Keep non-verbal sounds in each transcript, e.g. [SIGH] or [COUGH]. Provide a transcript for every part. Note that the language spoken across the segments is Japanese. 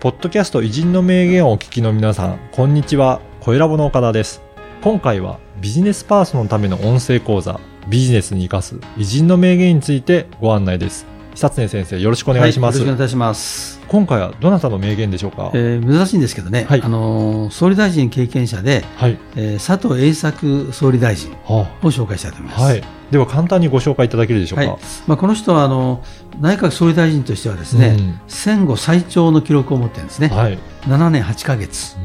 ポッドキャスト偉人の名言をお聞きの皆さん、こんにちは。小ラボの岡田です。今回はビジネスパーソンのための音声講座、ビジネスに生かす偉人の名言についてご案内です。久常先生、よろしくお願いします。はい、よろしくお願いいたします。今回はどなたの名言でしょうか、えー、珍しいんですけどね、はいあのー総理大臣経験者で、はい。えー佐藤栄作総理大臣はを紹介したいと思います。はい。では簡単にご紹介いただけるでしょうか、はい。まあ、この人はあの内閣総理大臣としてはですね、うん。戦後最長の記録を持ってるんですね、はい。7年8ヶ月。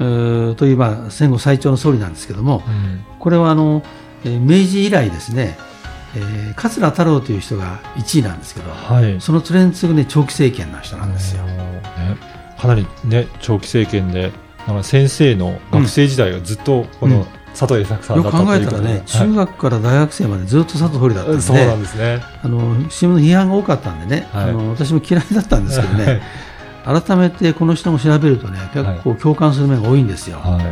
うん。という、まあ、戦後最長の総理なんですけども、うん。これはあの、えー明治以来ですね、えー桂太郎という人が1位なんですけど、はい。その連れに次ぐ、ね、長期政権の人なんですよ。ね、かなりね、長期政権で、先生の学生時代はずっとこのうん佐藤栄作さんよくだったと考えたらね、はい中学から大学生までずっと佐藤総理だったんで、そうなんですね。あの新聞の批判が多かったんでね、はいあの私も嫌いだったんですけどはいね、改めてこの人も調べるとね、結構共感する面が多いんですよ。はい。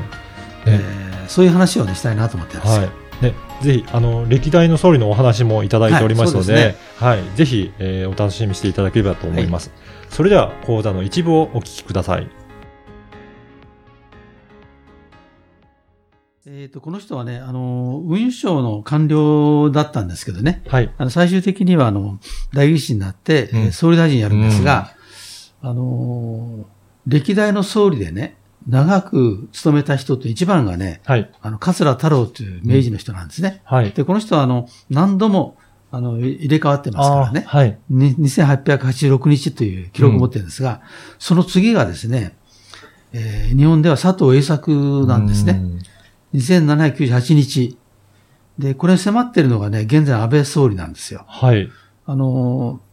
えねーそういう話を、ね、したいなと思ってるんですよ。はい。ね、ぜひ、あの、歴代の総理のお話もいただいておりますので、ははいい、そうぜひ、えーお楽しみにしていただければと思います。それでは、講座の一部をお聞きください。えー、とこの人はね、あの運輸省の官僚だったんですけどね、はい。あの最終的にはあの代議士になって、うんえー総理大臣やるんですが、あの歴代の総理でね、長く務めた人と一番がね、はい。あの桂太郎という明治の人なんですね。はい。で、この人はあの何度もあの入れ替わってますからね。はい。に2886日という記録を持ってるんですが、その次がですね、えー日本では佐藤栄作なんですね。うん。2798日。で、これに迫ってるのがね、現在安倍総理なんですよ。はい。あのー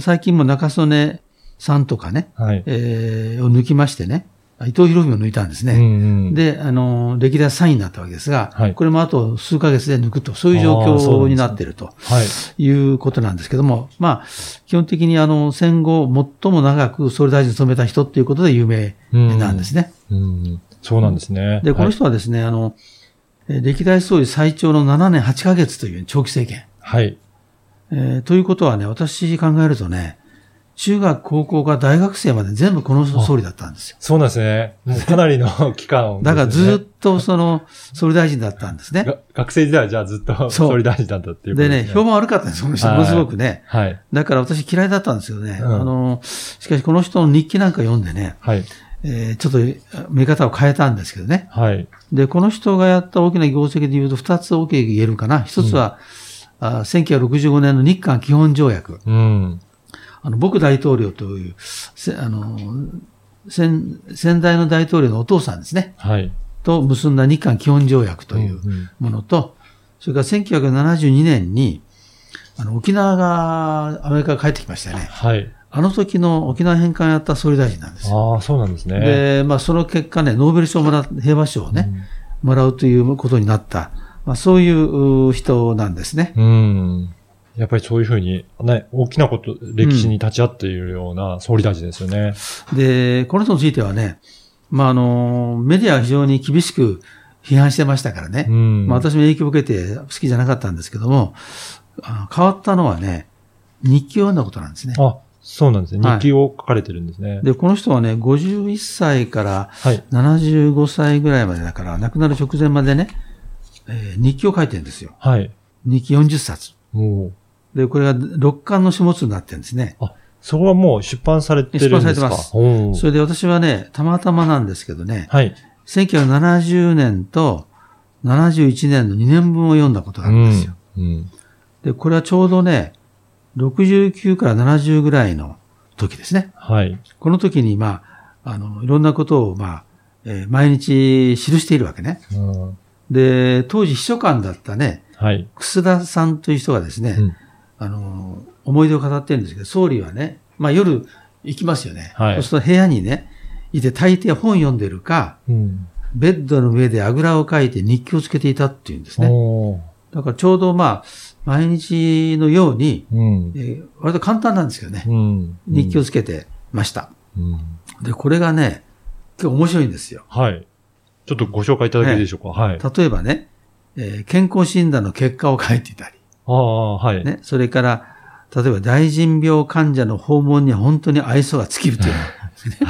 最近も中曽根さんとかね、はい。えーを抜きましてね、あ伊藤博文を抜いたんですね。うんうん、で、あのー歴代3位になったわけですが、はいこれもあと数ヶ月で抜くと、そういう状況になっているとはい。いうことなんですけども、まあ、基本的にあの、戦後最も長く総理大臣を務めた人っていうことで有名なんですね。うん。そうなんですね。で、この人はですね、あの、えー歴代総理最長の7年8ヶ月という長期政権。はい。えーということはね、私考えるとね、中学、高校から大学生まで全部この総理だったんですよ。そうなんですね。もうかなりの期間、だからずっと。とその総理大臣だったんですね。が学生時代はじゃあずっと総理大臣だったっていうことでね、評判悪かったんです、この人。はいものすごくね。はい。だから私嫌いだったんですけどね。うんあの、しかしこの人の日記なんか読んでね、はい。えーちょっと見方を変えたんですけどね。はい。で、この人がやった大きな業績で言うと二つ大きく言えるかな。一つは、あ1965年の日韓基本条約。うん。あの、僕大統領という、せあの、先、先代の大統領のお父さんですね。はい。と結んだ日韓基本条約といううんものと、それから1972年に、あの、沖縄がアメリカから帰ってきましたよね。はい。あの時の沖縄返還やった総理大臣なんですよ。ああ、そうなんですね。で、まあ、その結果ね、ノーベル賞をもらっ平和賞をね、もらうということになった、まあ、そういう人なんですね。うん。やっぱりそういうふうに、ね、大きなこと、歴史に立ち会っているような総理大臣ですよね。で、この人についてはね、まあ、あの、メディアは非常に厳しく批判してましたからね。うん。まあ、私も影響を受けて好きじゃなかったんですけども、あ変わったのはね、日記を読んだことなんですね。あ、そうなんですね。はい日記を書かれてるんですね。で、この人はね、51歳からはい。75歳ぐらいまでだから、亡くなる直前までね、えー日記を書いてるんですよ。はい。日記40冊。もう、で、これが6巻の書物になってるんですね。あ、そこはもう出版されてるんですか？出版されてますそれで私はね、たまたまなんですけどね、はい。1970年と71年の2年分を読んだことがあるんですよ。うん。で、これはちょうどね、69から70ぐらいの時ですね。はい。この時に、まあ、あの、いろんなことを、まあ、えー毎日記しているわけね。うん。で、当時秘書官だったね、はい。楠田さんという人がですね、うんあの、思い出を語ってるんですけど、総理はね、まあ夜行きますよね。はいそうすると部屋にね、いて大抵本読んでるか、うん。ベッドの上であぐらをかいて日記をつけていたっていうんですね。だからちょうどまあ、毎日のように、うんえ。ー割と簡単なんですけどね、うん。日記をつけてました。うん。で、これがね、結構面白いんですよ。はい。ちょっとご紹介いただけるでしょうか。はい。例えばね、えー健康診断の結果を書いていたり、ああ、はい。ね、それから、例えば大臣病患者の訪問には本当に愛想が尽きるという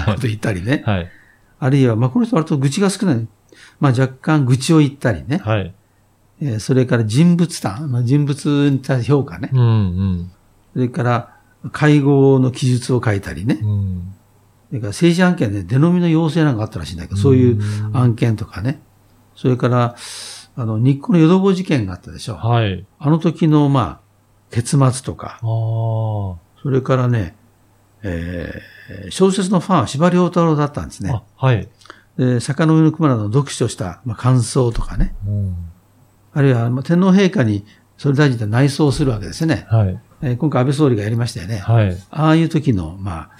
こと [LAUGHS] 言ったりね。はい。あるいは、まあ、この人割と愚痴が少ない。まあ、若干愚痴を言ったりね。はい。えーそれから人物談、まあ、人物に対して評価ね。うんうん。それから、会合の記述を書いたりね。うん。それから政治案件で出飲みの要請なんかあったらしいんだけど、そういう案件とかね。それから、あの、日光の淀坊事件があったでしょ。はい。あの時の、まあ、結末とかあ、あ。それからね、えー小説のファンは司馬遼太郎だったんですねあ。、はい。で、坂の上の熊などの読書した、まあ、感想とかね。うん。あるいは、まあ、天皇陛下に総理大臣で内装するわけですよね。はい。えー今回安倍総理がやりましたよね。はい。ああいう時の、まあ、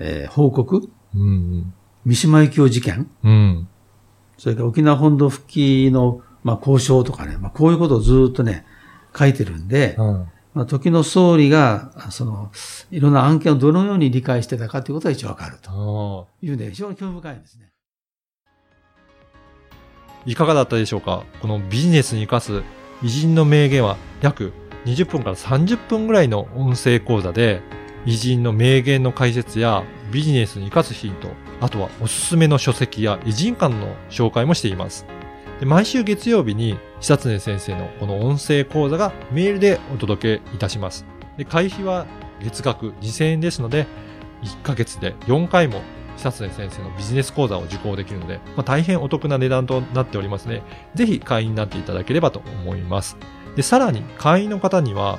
えー報告、うん三島由紀夫事件、うん。うん。それから沖縄本土復帰の、まあ、交渉とかね、まあ、こういうことをずっとね、書いてるんで、うんまあ、時の総理が、あその、いろんな案件をどのように理解してたかということが一応わかると。いうね、非常に興味深いですね。いかがだったでしょうか？このビジネスに活かす偉人の名言は約20分から30分ぐらいの音声講座で偉人の名言の解説やビジネスに活かすヒント、あとはおすすめの書籍や偉人館の紹介もしています。で毎週月曜日に久常先生のこの音声講座がメールでお届けいたします。で会費は月額2000円ですので、1ヶ月で4回も久常先生のビジネス講座を受講できるので、まあ、大変お得な値段となっておりますね、ぜひ会員になっていただければと思います。で、さらに会員の方には、